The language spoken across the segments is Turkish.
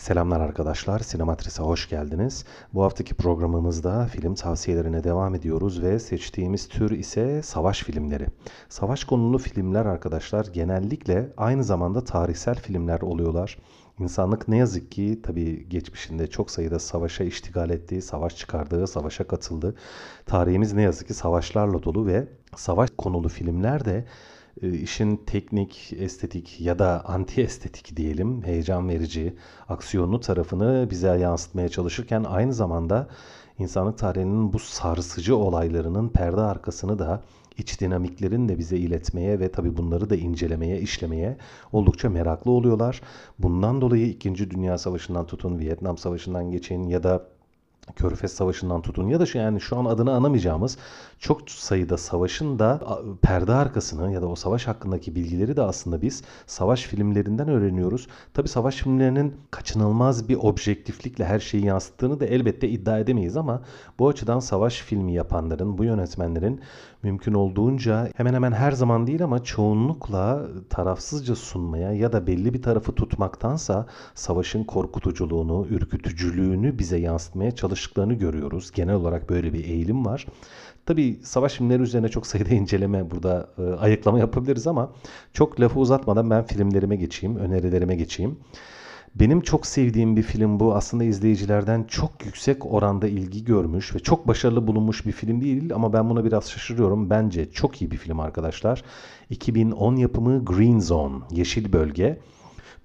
Selamlar arkadaşlar, Sinematris'e hoş geldiniz. Bu haftaki programımızda film tavsiyelerine devam ediyoruz ve seçtiğimiz tür ise savaş filmleri. Savaş konulu filmler arkadaşlar genellikle aynı zamanda tarihsel filmler oluyorlar. İnsanlık ne yazık ki tabii geçmişinde çok sayıda savaşa iştigal ettiği, savaş çıkardığı, savaşa katıldı. Tarihimiz ne yazık ki savaşlarla dolu ve savaş konulu filmler de işin teknik, estetik ya da anti estetik diyelim heyecan verici, aksiyonlu tarafını bize yansıtmaya çalışırken aynı zamanda insanlık tarihinin bu sarsıcı olaylarının perde arkasını da iç dinamiklerini de bize iletmeye ve tabi bunları da incelemeye, işlemeye oldukça meraklı oluyorlar. Bundan dolayı 2. Dünya Savaşı'ndan tutun, Vietnam Savaşı'ndan geçin ya da Körfez Savaşı'ndan tutun ya da şu yani şu an adını anamayacağımız çok sayıda savaşın da perde arkasını ya da o savaş hakkındaki bilgileri de aslında biz savaş filmlerinden öğreniyoruz. Tabi savaş filmlerinin kaçınılmaz bir objektiflikle her şeyi yansıttığını da elbette iddia edemeyiz ama bu açıdan savaş filmi yapanların, bu yönetmenlerin mümkün olduğunca hemen hemen her zaman değil ama çoğunlukla tarafsızca sunmaya ya da belli bir tarafı tutmaktansa savaşın korkutuculuğunu, ürkütücülüğünü bize yansıtmaya çalıştıklarını görüyoruz. Genel olarak böyle bir eğilim var. Savaş filmleri üzerine çok sayıda inceleme burada e, ayıklama yapabiliriz ama çok lafı uzatmadan ben filmlerime geçeyim, önerilerime geçeyim. Benim çok sevdiğim bir film bu. Aslında izleyicilerden çok yüksek oranda ilgi görmüş ve çok başarılı bulunmuş bir film değil ama ben buna biraz şaşırıyorum. Bence çok iyi bir film arkadaşlar. 2010 yapımı Green Zone, Yeşil Bölge.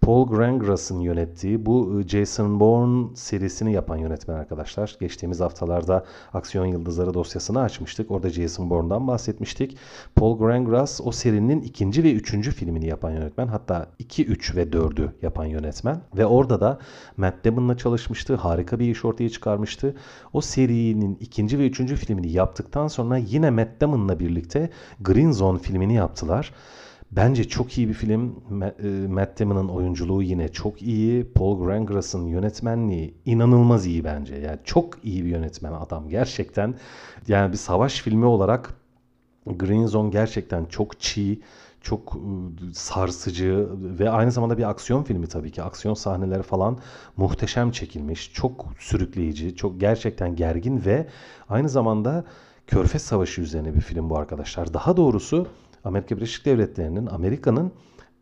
Paul Greengrass'ın yönettiği bu e, Jason Bourne serisini yapan yönetmen arkadaşlar. Geçtiğimiz haftalarda Aksiyon Yıldızları dosyasını açmıştık. Orada Jason Bourne'dan bahsetmiştik. Paul Greengrass o serinin ikinci ve üçüncü filmini yapan yönetmen. Hatta 2, 3 ve 4'ü yapan yönetmen. Ve orada da Matt Damon'la çalışmıştı. Harika bir iş ortaya çıkarmıştı. O serinin ikinci ve üçüncü filmini yaptıktan sonra yine Matt Damon'la birlikte Green Zone filmini yaptılar. Bence çok iyi bir film. E, Matt Damon'ın oyunculuğu yine çok iyi. Paul Greengrass'ın yönetmenliği inanılmaz iyi bence. Yani çok iyi bir yönetmen adam gerçekten. Yani bir savaş filmi olarak Green Zone gerçekten çok çiğ, çok e, sarsıcı ve aynı zamanda bir aksiyon filmi tabii ki. Aksiyon sahneleri falan muhteşem çekilmiş. Çok sürükleyici, çok gerçekten gergin ve aynı zamanda Körfez Savaşı üzerine bir film bu arkadaşlar. Daha doğrusu Amerika Birleşik Devletleri'nin, Amerika'nın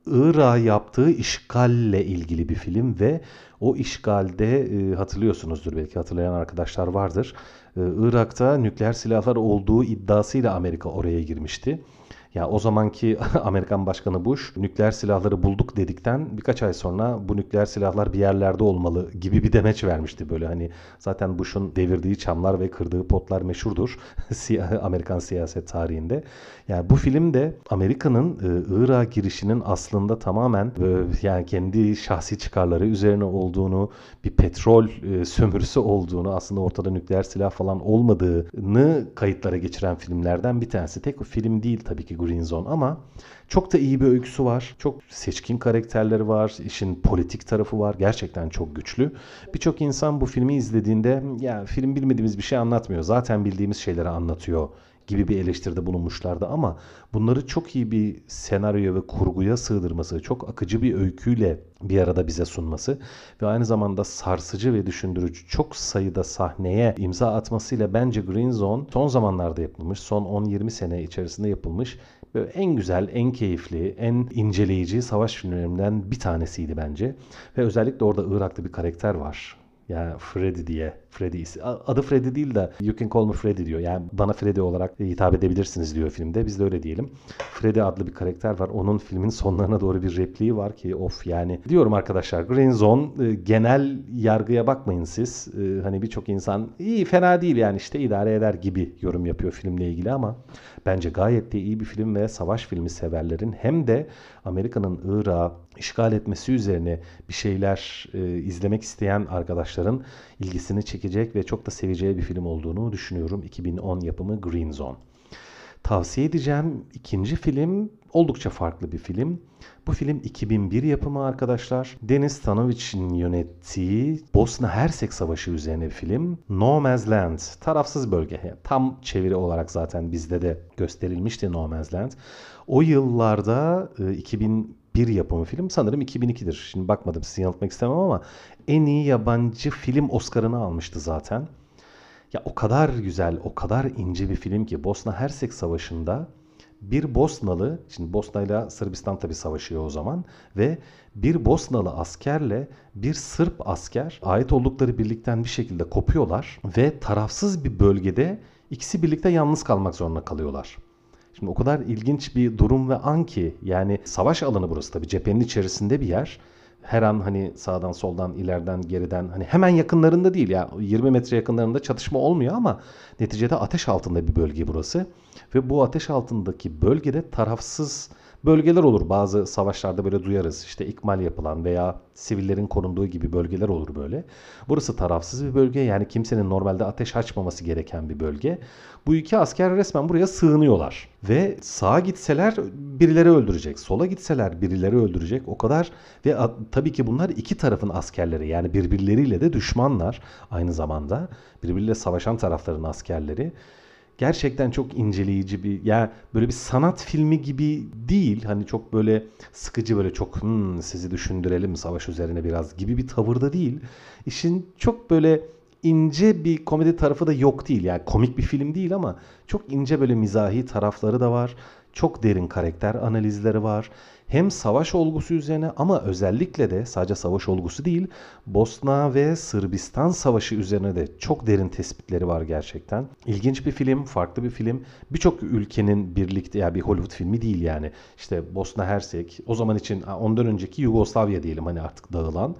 Irak'a yaptığı işgalle ilgili bir film ve o işgalde e, hatırlıyorsunuzdur belki hatırlayan arkadaşlar vardır. E, Irak'ta nükleer silahlar olduğu iddiasıyla Amerika oraya girmişti. Ya o zamanki Amerikan Başkanı Bush nükleer silahları bulduk dedikten birkaç ay sonra bu nükleer silahlar bir yerlerde olmalı gibi bir demeç vermişti böyle hani zaten Bush'un devirdiği çamlar ve kırdığı potlar meşhurdur Amerikan siyaset tarihinde. Yani bu film de Amerika'nın e, girişinin aslında tamamen e, yani kendi şahsi çıkarları üzerine olduğunu, bir petrol e, sömürüsü olduğunu, aslında ortada nükleer silah falan olmadığını kayıtlara geçiren filmlerden bir tanesi. Tek film değil tabii ki Green Zone ama çok da iyi bir öyküsü var. Çok seçkin karakterleri var. İşin politik tarafı var. Gerçekten çok güçlü. Birçok insan bu filmi izlediğinde ya film bilmediğimiz bir şey anlatmıyor. Zaten bildiğimiz şeyleri anlatıyor gibi bir eleştiride bulunmuşlardı ama bunları çok iyi bir senaryo ve kurguya sığdırması, çok akıcı bir öyküyle bir arada bize sunması ve aynı zamanda sarsıcı ve düşündürücü çok sayıda sahneye imza atmasıyla bence Green Zone son zamanlarda yapılmış, son 10-20 sene içerisinde yapılmış böyle en güzel, en keyifli, en inceleyici savaş filmlerinden bir tanesiydi bence. Ve özellikle orada Irak'ta bir karakter var. Yani Freddy diye. Freddy adı Freddy değil de You Can Call Me Freddy diyor. Yani bana Freddy olarak hitap edebilirsiniz diyor filmde. Biz de öyle diyelim. Freddy adlı bir karakter var. Onun filmin sonlarına doğru bir repliği var ki of yani. Diyorum arkadaşlar Green Zone e, genel yargıya bakmayın siz. E, hani birçok insan iyi fena değil yani işte idare eder gibi yorum yapıyor filmle ilgili ama bence gayet de iyi bir film ve savaş filmi severlerin hem de Amerika'nın Irak'ı işgal etmesi üzerine bir şeyler e, izlemek isteyen arkadaşların ilgisini çekecek ve çok da seveceği bir film olduğunu düşünüyorum. 2010 yapımı Green Zone. Tavsiye edeceğim ikinci film oldukça farklı bir film. Bu film 2001 yapımı arkadaşlar. Deniz Stanovic'in yönettiği Bosna Hersek Savaşı üzerine bir film. No Man's Land, tarafsız bölge. Tam çeviri olarak zaten bizde de gösterilmişti No Man's Land. O yıllarda 2000 2001 yapımı film. Sanırım 2002'dir. Şimdi bakmadım sizi yanıltmak istemem ama en iyi yabancı film Oscar'ını almıştı zaten. Ya o kadar güzel, o kadar ince bir film ki Bosna Hersek Savaşı'nda bir Bosnalı, şimdi Bosna ile Sırbistan tabi savaşıyor o zaman ve bir Bosnalı askerle bir Sırp asker ait oldukları birlikten bir şekilde kopuyorlar ve tarafsız bir bölgede ikisi birlikte yalnız kalmak zorunda kalıyorlar. Şimdi o kadar ilginç bir durum ve an ki yani savaş alanı burası tabi cephenin içerisinde bir yer. Her an hani sağdan soldan ileriden geriden hani hemen yakınlarında değil ya 20 metre yakınlarında çatışma olmuyor ama neticede ateş altında bir bölge burası. Ve bu ateş altındaki bölgede tarafsız bölgeler olur. Bazı savaşlarda böyle duyarız. İşte ikmal yapılan veya sivillerin korunduğu gibi bölgeler olur böyle. Burası tarafsız bir bölge. Yani kimsenin normalde ateş açmaması gereken bir bölge. Bu iki asker resmen buraya sığınıyorlar. Ve sağa gitseler birileri öldürecek. Sola gitseler birileri öldürecek. O kadar ve tabii ki bunlar iki tarafın askerleri. Yani birbirleriyle de düşmanlar aynı zamanda. Birbiriyle savaşan tarafların askerleri gerçekten çok inceleyici bir ya böyle bir sanat filmi gibi değil. Hani çok böyle sıkıcı böyle çok hmm, sizi düşündürelim savaş üzerine biraz gibi bir tavırda değil. İşin çok böyle ince bir komedi tarafı da yok değil. Yani komik bir film değil ama çok ince böyle mizahi tarafları da var. Çok derin karakter analizleri var hem savaş olgusu üzerine ama özellikle de sadece savaş olgusu değil Bosna ve Sırbistan savaşı üzerine de çok derin tespitleri var gerçekten. İlginç bir film, farklı bir film. Birçok ülkenin birlikte ya yani bir Hollywood filmi değil yani. İşte Bosna Hersek, o zaman için ondan önceki Yugoslavya diyelim hani artık dağılan.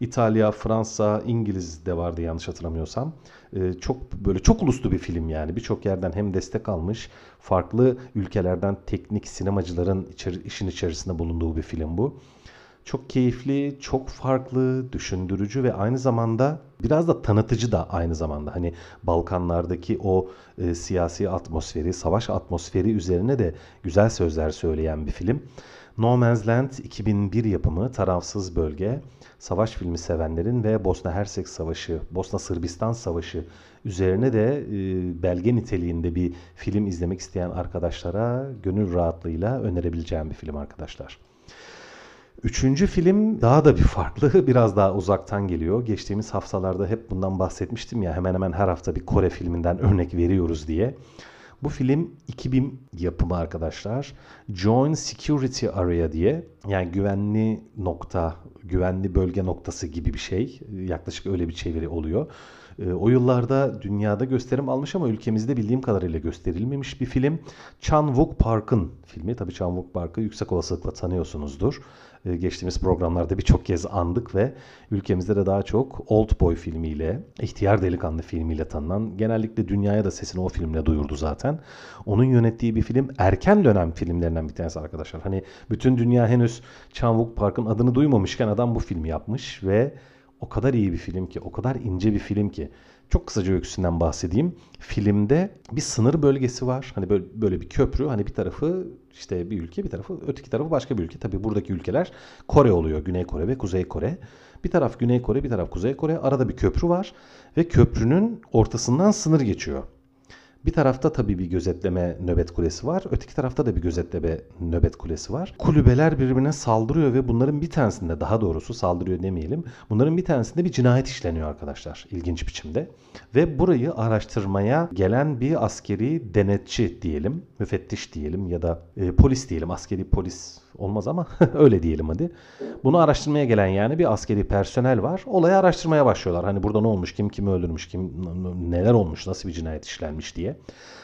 İtalya, Fransa, İngiliz de vardı yanlış hatırlamıyorsam. Ee, çok böyle çok uluslu bir film yani. Birçok yerden hem destek almış, farklı ülkelerden teknik sinemacıların içeri, işin içerisinde bulunduğu bir film bu. Çok keyifli, çok farklı, düşündürücü ve aynı zamanda biraz da tanıtıcı da aynı zamanda. Hani Balkanlardaki o e, siyasi atmosferi, savaş atmosferi üzerine de güzel sözler söyleyen bir film. No Man's Land 2001 yapımı tarafsız bölge savaş filmi sevenlerin ve Bosna Hersek Savaşı, Bosna Sırbistan Savaşı üzerine de e, belge niteliğinde bir film izlemek isteyen arkadaşlara gönül rahatlığıyla önerebileceğim bir film arkadaşlar. Üçüncü film daha da bir farklı, biraz daha uzaktan geliyor. Geçtiğimiz haftalarda hep bundan bahsetmiştim ya hemen hemen her hafta bir Kore filminden örnek veriyoruz diye. Bu film 2000 yapımı arkadaşlar. Joint Security Area diye yani güvenli nokta, güvenli bölge noktası gibi bir şey. Yaklaşık öyle bir çeviri oluyor. E, o yıllarda dünyada gösterim almış ama ülkemizde bildiğim kadarıyla gösterilmemiş bir film. Chan Wook Park'ın filmi. Tabii Chan Wook Park'ı yüksek olasılıkla tanıyorsunuzdur. E, geçtiğimiz programlarda birçok kez andık ve ülkemizde de daha çok Old Boy filmiyle, İhtiyar Delikanlı filmiyle tanınan, genellikle dünyaya da sesini o filmle duyurdu zaten. Onun yönettiği bir film erken dönem filmlerinden bir tanesi arkadaşlar. Hani bütün dünya henüz Chan Park'ın adını duymamışken adam bu filmi yapmış ve o kadar iyi bir film ki, o kadar ince bir film ki. Çok kısaca öyküsünden bahsedeyim. Filmde bir sınır bölgesi var. Hani böyle, böyle bir köprü. Hani bir tarafı işte bir ülke, bir tarafı öteki tarafı başka bir ülke. Tabii buradaki ülkeler Kore oluyor. Güney Kore ve Kuzey Kore. Bir taraf Güney Kore, bir taraf Kuzey Kore. Arada bir köprü var ve köprünün ortasından sınır geçiyor. Bir tarafta tabii bir gözetleme nöbet kulesi var. Öteki tarafta da bir gözetleme nöbet kulesi var. Kulübeler birbirine saldırıyor ve bunların bir tanesinde daha doğrusu saldırıyor demeyelim. Bunların bir tanesinde bir cinayet işleniyor arkadaşlar ilginç biçimde. Ve burayı araştırmaya gelen bir askeri denetçi diyelim, müfettiş diyelim ya da e, polis diyelim. Askeri polis olmaz ama öyle diyelim hadi. Bunu araştırmaya gelen yani bir askeri personel var. Olayı araştırmaya başlıyorlar. Hani burada ne olmuş, kim kimi öldürmüş, kim neler olmuş, nasıl bir cinayet işlenmiş diye.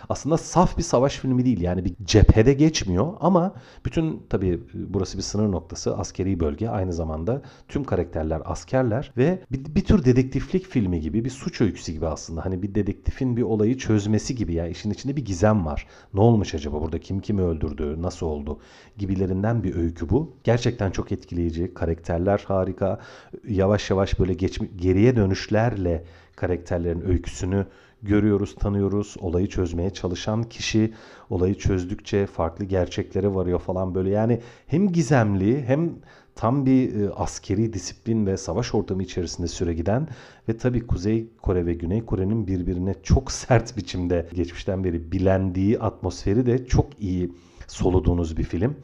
Aslında saf bir savaş filmi değil. Yani bir cephede geçmiyor ama bütün tabii burası bir sınır noktası, askeri bölge aynı zamanda tüm karakterler askerler ve bir, bir tür dedektiflik filmi gibi, bir suç öyküsü gibi aslında. Hani bir dedektifin bir olayı çözmesi gibi ya işin içinde bir gizem var. Ne olmuş acaba burada? Kim kimi öldürdü? Nasıl oldu? gibilerinden bir öykü bu. Gerçekten çok etkileyici. Karakterler harika. Yavaş yavaş böyle geç, geriye dönüşlerle karakterlerin öyküsünü görüyoruz, tanıyoruz. Olayı çözmeye çalışan kişi olayı çözdükçe farklı gerçeklere varıyor falan böyle. Yani hem gizemli hem tam bir e, askeri disiplin ve savaş ortamı içerisinde süre giden ve tabii Kuzey Kore ve Güney Kore'nin birbirine çok sert biçimde geçmişten beri bilendiği atmosferi de çok iyi soluduğunuz bir film.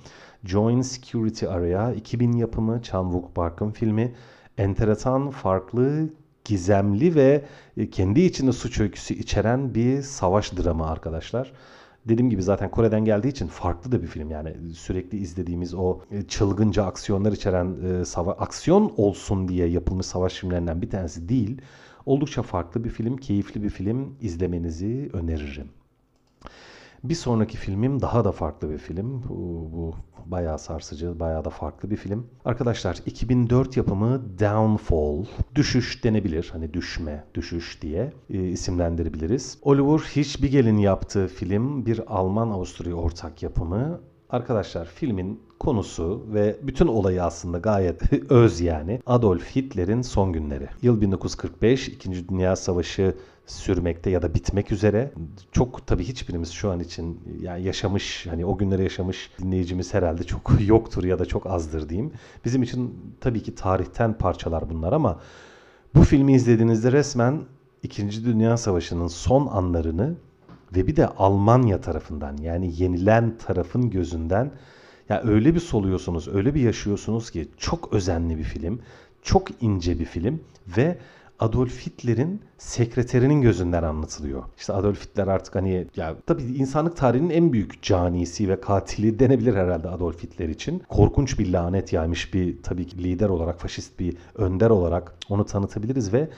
Joint Security Area 2000 yapımı Chan Wook Park'ın filmi. Enteresan, farklı, gizemli ve e, kendi içinde suç öyküsü içeren bir savaş dramı arkadaşlar. Dediğim gibi zaten Kore'den geldiği için farklı da bir film. Yani sürekli izlediğimiz o e, çılgınca aksiyonlar içeren e, aksiyon olsun diye yapılmış savaş filmlerinden bir tanesi değil. Oldukça farklı bir film, keyifli bir film izlemenizi öneririm. Bir sonraki filmim daha da farklı bir film. Bu, bu bayağı sarsıcı, bayağı da farklı bir film. Arkadaşlar 2004 yapımı Downfall, düşüş denebilir. Hani düşme, düşüş diye e, isimlendirebiliriz. Oliver Hirschbiegel'in yaptığı film bir Alman-Avusturya ortak yapımı. Arkadaşlar filmin konusu ve bütün olayı aslında gayet öz yani. Adolf Hitler'in son günleri. Yıl 1945, 2. Dünya Savaşı sürmekte ya da bitmek üzere. Çok tabii hiçbirimiz şu an için yani yaşamış hani o günleri yaşamış dinleyicimiz herhalde çok yoktur ya da çok azdır diyeyim. Bizim için tabii ki tarihten parçalar bunlar ama bu filmi izlediğinizde resmen 2. Dünya Savaşı'nın son anlarını ve bir de Almanya tarafından yani yenilen tarafın gözünden ya öyle bir soluyorsunuz, öyle bir yaşıyorsunuz ki çok özenli bir film, çok ince bir film ve Adolf Hitler'in sekreterinin gözünden anlatılıyor. İşte Adolf Hitler artık hani ya tabii insanlık tarihinin en büyük canisi ve katili denebilir herhalde Adolf Hitler için. Korkunç bir lanet yaymış bir tabii ki lider olarak, faşist bir önder olarak onu tanıtabiliriz ve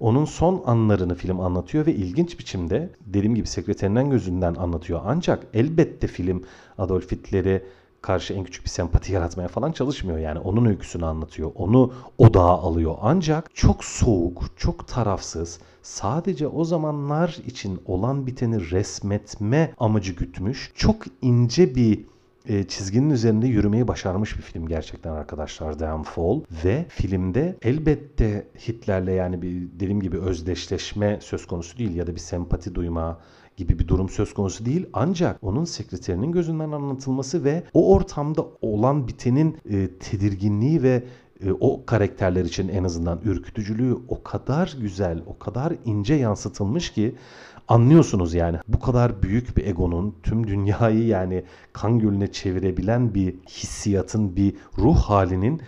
onun son anlarını film anlatıyor ve ilginç biçimde dediğim gibi sekreterinden gözünden anlatıyor. Ancak elbette film Adolf Hitler'i karşı en küçük bir sempati yaratmaya falan çalışmıyor. Yani onun öyküsünü anlatıyor. Onu odağa alıyor. Ancak çok soğuk, çok tarafsız, sadece o zamanlar için olan biteni resmetme amacı gütmüş. Çok ince bir e, çizginin üzerinde yürümeyi başarmış bir film gerçekten arkadaşlar Downfall ve filmde elbette Hitler'le yani bir dediğim gibi özdeşleşme söz konusu değil ya da bir sempati duyma gibi bir durum söz konusu değil. Ancak onun sekreterinin gözünden anlatılması ve o ortamda olan bitenin e, tedirginliği ve e, o karakterler için en azından ürkütücülüğü o kadar güzel, o kadar ince yansıtılmış ki anlıyorsunuz yani bu kadar büyük bir egonun tüm dünyayı yani kan gölüne çevirebilen bir hissiyatın, bir ruh halinin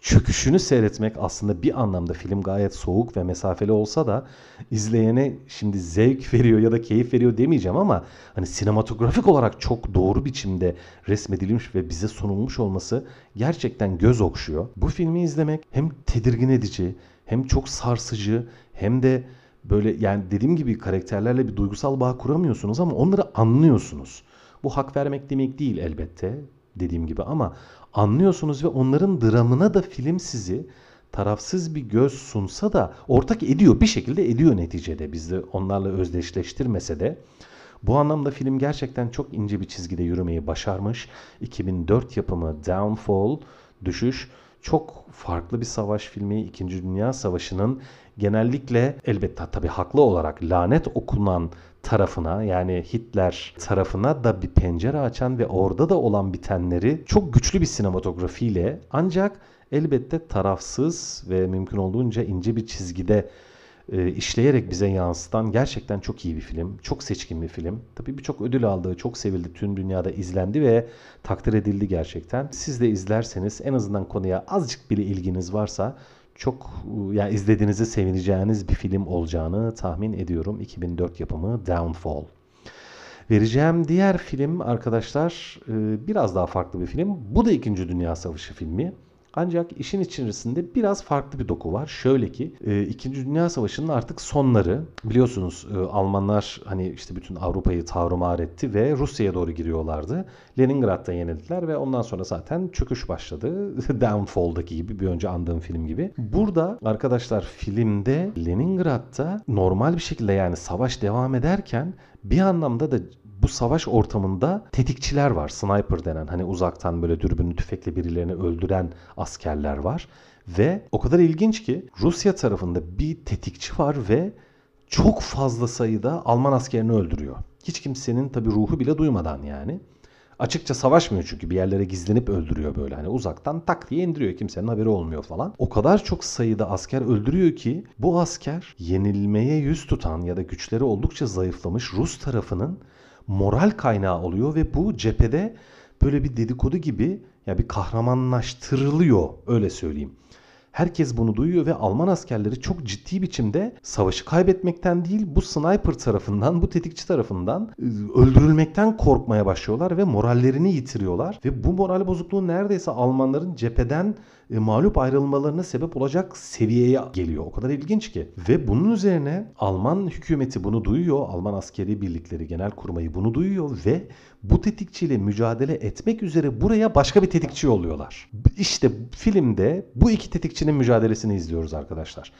çöküşünü seyretmek aslında bir anlamda film gayet soğuk ve mesafeli olsa da izleyene şimdi zevk veriyor ya da keyif veriyor demeyeceğim ama hani sinematografik olarak çok doğru biçimde resmedilmiş ve bize sunulmuş olması gerçekten göz okşuyor. Bu filmi izlemek hem tedirgin edici hem çok sarsıcı hem de böyle yani dediğim gibi karakterlerle bir duygusal bağ kuramıyorsunuz ama onları anlıyorsunuz. Bu hak vermek demek değil elbette dediğim gibi ama anlıyorsunuz ve onların dramına da film sizi tarafsız bir göz sunsa da ortak ediyor bir şekilde ediyor neticede bizi onlarla özdeşleştirmese de bu anlamda film gerçekten çok ince bir çizgide yürümeyi başarmış. 2004 yapımı Downfall, Düşüş çok farklı bir savaş filmi. İkinci Dünya Savaşı'nın genellikle elbette tabii haklı olarak lanet okunan tarafına yani Hitler tarafına da bir pencere açan ve orada da olan bitenleri çok güçlü bir sinematografiyle ancak elbette tarafsız ve mümkün olduğunca ince bir çizgide e, işleyerek bize yansıtan gerçekten çok iyi bir film. Çok seçkin bir film. Tabii birçok ödül aldı, çok sevildi, tüm dünyada izlendi ve takdir edildi gerçekten. Siz de izlerseniz en azından konuya azıcık bile ilginiz varsa çok yani izlediğinizi sevineceğiniz bir film olacağını tahmin ediyorum. 2004 yapımı Downfall. Vereceğim diğer film arkadaşlar e, biraz daha farklı bir film. Bu da 2. Dünya Savaşı filmi. Ancak işin içerisinde biraz farklı bir doku var. Şöyle ki 2. E, Dünya Savaşı'nın artık sonları biliyorsunuz e, Almanlar hani işte bütün Avrupa'yı tavrımar etti ve Rusya'ya doğru giriyorlardı. Leningrad'da yenildiler ve ondan sonra zaten çöküş başladı. Downfall'daki gibi bir önce andığım film gibi. Burada arkadaşlar filmde Leningrad'da normal bir şekilde yani savaş devam ederken bir anlamda da bu savaş ortamında tetikçiler var. Sniper denen hani uzaktan böyle dürbünlü tüfekle birilerini öldüren askerler var. Ve o kadar ilginç ki Rusya tarafında bir tetikçi var ve çok fazla sayıda Alman askerini öldürüyor. Hiç kimsenin tabi ruhu bile duymadan yani. Açıkça savaşmıyor çünkü bir yerlere gizlenip öldürüyor böyle. Hani uzaktan tak diye indiriyor kimsenin haberi olmuyor falan. O kadar çok sayıda asker öldürüyor ki bu asker yenilmeye yüz tutan ya da güçleri oldukça zayıflamış Rus tarafının moral kaynağı oluyor ve bu cephede böyle bir dedikodu gibi ya bir kahramanlaştırılıyor öyle söyleyeyim. Herkes bunu duyuyor ve Alman askerleri çok ciddi biçimde savaşı kaybetmekten değil bu sniper tarafından, bu tetikçi tarafından ıı, öldürülmekten korkmaya başlıyorlar ve morallerini yitiriyorlar. Ve bu moral bozukluğu neredeyse Almanların cepheden e, mağlup ayrılmalarına sebep olacak seviyeye geliyor. O kadar ilginç ki. Ve bunun üzerine Alman hükümeti bunu duyuyor. Alman askeri birlikleri genel kurmayı bunu duyuyor ve bu tetikçiyle mücadele etmek üzere buraya başka bir tetikçi yolluyorlar. İşte filmde bu iki tetikçinin mücadelesini izliyoruz arkadaşlar.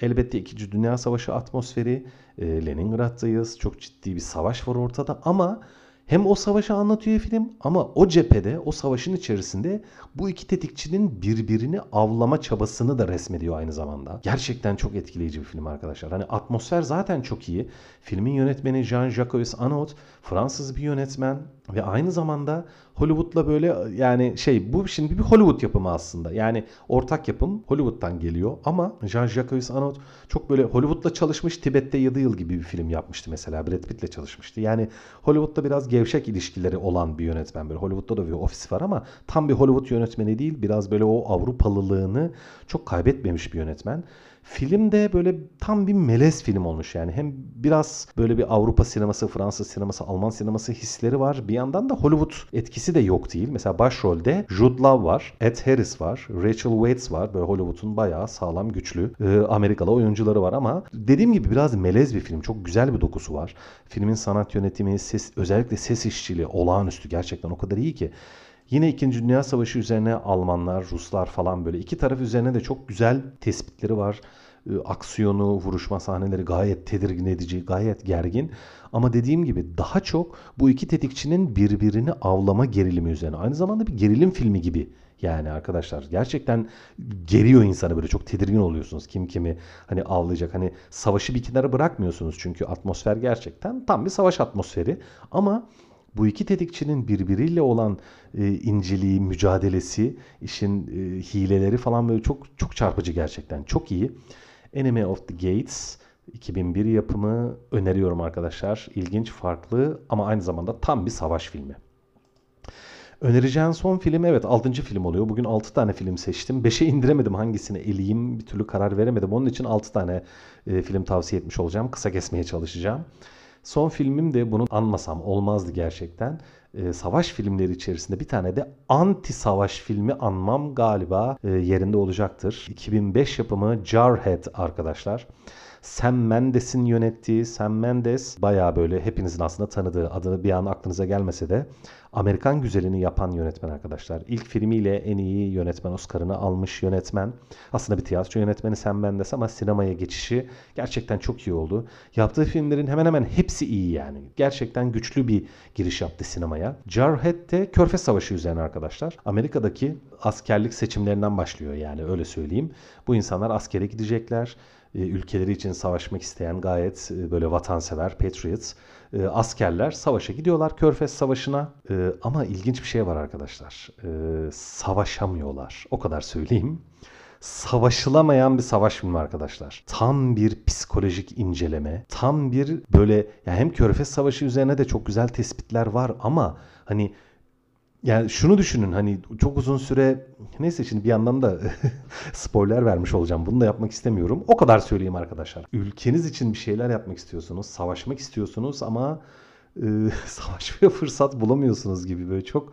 Elbette 2. Dünya Savaşı atmosferi, e, Leningrad'dayız. Çok ciddi bir savaş var ortada ama hem o savaşı anlatıyor film ama o cephede, o savaşın içerisinde bu iki tetikçinin birbirini avlama çabasını da resmediyor aynı zamanda. Gerçekten çok etkileyici bir film arkadaşlar. Hani atmosfer zaten çok iyi. Filmin yönetmeni Jean-Jacques Annaud Fransız bir yönetmen ve aynı zamanda Hollywood'la böyle yani şey bu şimdi bir Hollywood yapımı aslında. Yani ortak yapım Hollywood'dan geliyor ama Jean-Jacques Annaud çok böyle Hollywood'la çalışmış Tibet'te 7 yıl gibi bir film yapmıştı mesela. Brad Pitt'le çalışmıştı. Yani Hollywood'da biraz gevşek ilişkileri olan bir yönetmen. Böyle Hollywood'da da bir ofis var ama tam bir Hollywood yönetmeni değil. Biraz böyle o Avrupalılığını çok kaybetmemiş bir yönetmen. Film de böyle tam bir melez film olmuş yani. Hem biraz böyle bir Avrupa sineması, Fransız sineması, Alman sineması hisleri var. Bir yandan da Hollywood etkisi de yok değil. Mesela başrolde Jude Law var, Ed Harris var, Rachel Weisz var. Böyle Hollywood'un bayağı sağlam, güçlü e, Amerikalı oyuncuları var ama dediğim gibi biraz melez bir film. Çok güzel bir dokusu var. Filmin sanat yönetimi, ses, özellikle ses işçiliği olağanüstü. Gerçekten o kadar iyi ki. Yine 2. Dünya Savaşı üzerine Almanlar, Ruslar falan böyle iki taraf üzerine de çok güzel tespitleri var. E, aksiyonu, vuruşma sahneleri gayet tedirgin edici, gayet gergin. Ama dediğim gibi daha çok bu iki tetikçinin birbirini avlama gerilimi üzerine. Aynı zamanda bir gerilim filmi gibi yani arkadaşlar gerçekten geriyor insanı böyle çok tedirgin oluyorsunuz. Kim kimi hani avlayacak. Hani savaşı bir kenara bırakmıyorsunuz çünkü atmosfer gerçekten tam bir savaş atmosferi. Ama bu iki tetikçinin birbiriyle olan e, inceliği, mücadelesi, işin e, hileleri falan böyle çok çok çarpıcı gerçekten. Çok iyi. Enemy of the Gates 2001 yapımı öneriyorum arkadaşlar. İlginç, farklı ama aynı zamanda tam bir savaş filmi. Önereceğim son film evet 6. film oluyor. Bugün 6 tane film seçtim. 5'e indiremedim hangisini eleyeyim bir türlü karar veremedim. Onun için 6 tane e, film tavsiye etmiş olacağım. Kısa kesmeye çalışacağım. Son filmim de bunu anmasam olmazdı gerçekten. E, savaş filmleri içerisinde bir tane de anti savaş filmi anmam galiba e, yerinde olacaktır. 2005 yapımı Jarhead arkadaşlar. Sam Mendes'in yönettiği Sam Mendes baya böyle hepinizin aslında tanıdığı adını bir an aklınıza gelmese de Amerikan Güzeli'ni yapan yönetmen arkadaşlar. İlk filmiyle en iyi yönetmen Oscar'ını almış yönetmen. Aslında bir tiyatro yönetmeni Sam Mendes ama sinemaya geçişi gerçekten çok iyi oldu. Yaptığı filmlerin hemen hemen hepsi iyi yani. Gerçekten güçlü bir giriş yaptı sinemaya. Jarhead de Körfez Savaşı üzerine arkadaşlar. Amerika'daki askerlik seçimlerinden başlıyor yani öyle söyleyeyim. Bu insanlar askere gidecekler ülkeleri için savaşmak isteyen gayet e, böyle vatansever, patriots e, askerler savaşa gidiyorlar Körfez Savaşı'na. Ama ilginç bir şey var arkadaşlar. Savaşamıyorlar. O kadar söyleyeyim. Savaşılamayan bir savaş filmi arkadaşlar. Tam bir psikolojik inceleme. Tam bir böyle yani hem Körfez Savaşı üzerine de çok güzel tespitler var ama hani yani şunu düşünün hani çok uzun süre neyse şimdi bir yandan da spoiler vermiş olacağım. Bunu da yapmak istemiyorum. O kadar söyleyeyim arkadaşlar. Ülkeniz için bir şeyler yapmak istiyorsunuz. Savaşmak istiyorsunuz ama e, savaşmaya fırsat bulamıyorsunuz gibi böyle çok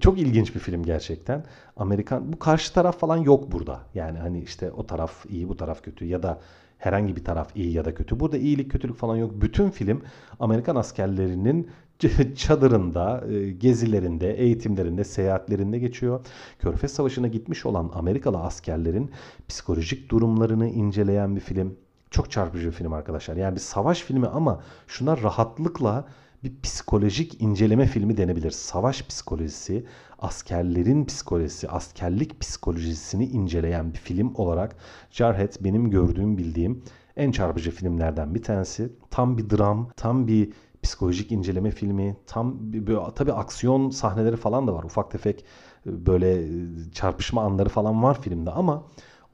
çok ilginç bir film gerçekten. Amerikan bu karşı taraf falan yok burada. Yani hani işte o taraf iyi bu taraf kötü ya da herhangi bir taraf iyi ya da kötü. Burada iyilik kötülük falan yok. Bütün film Amerikan askerlerinin çadırında, e, gezilerinde, eğitimlerinde, seyahatlerinde geçiyor. Körfez Savaşı'na gitmiş olan Amerikalı askerlerin psikolojik durumlarını inceleyen bir film. Çok çarpıcı bir film arkadaşlar. Yani bir savaş filmi ama şuna rahatlıkla bir psikolojik inceleme filmi denebilir. Savaş psikolojisi, askerlerin psikolojisi, askerlik psikolojisini inceleyen bir film olarak Jarhead benim gördüğüm, bildiğim en çarpıcı filmlerden bir tanesi. Tam bir dram, tam bir psikolojik inceleme filmi. Tam bir, böyle, tabii aksiyon sahneleri falan da var. Ufak tefek e, böyle e, çarpışma anları falan var filmde ama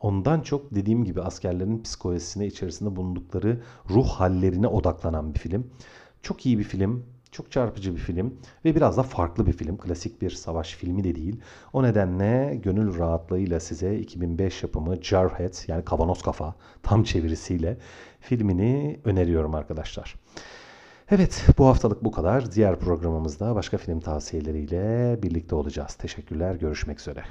ondan çok dediğim gibi askerlerin psikolojisine içerisinde bulundukları ruh hallerine odaklanan bir film. Çok iyi bir film. Çok çarpıcı bir film ve biraz da farklı bir film. Klasik bir savaş filmi de değil. O nedenle gönül rahatlığıyla size 2005 yapımı Jarhead yani kavanoz kafa tam çevirisiyle filmini öneriyorum arkadaşlar. Evet bu haftalık bu kadar. Diğer programımızda başka film tavsiyeleriyle birlikte olacağız. Teşekkürler. Görüşmek üzere.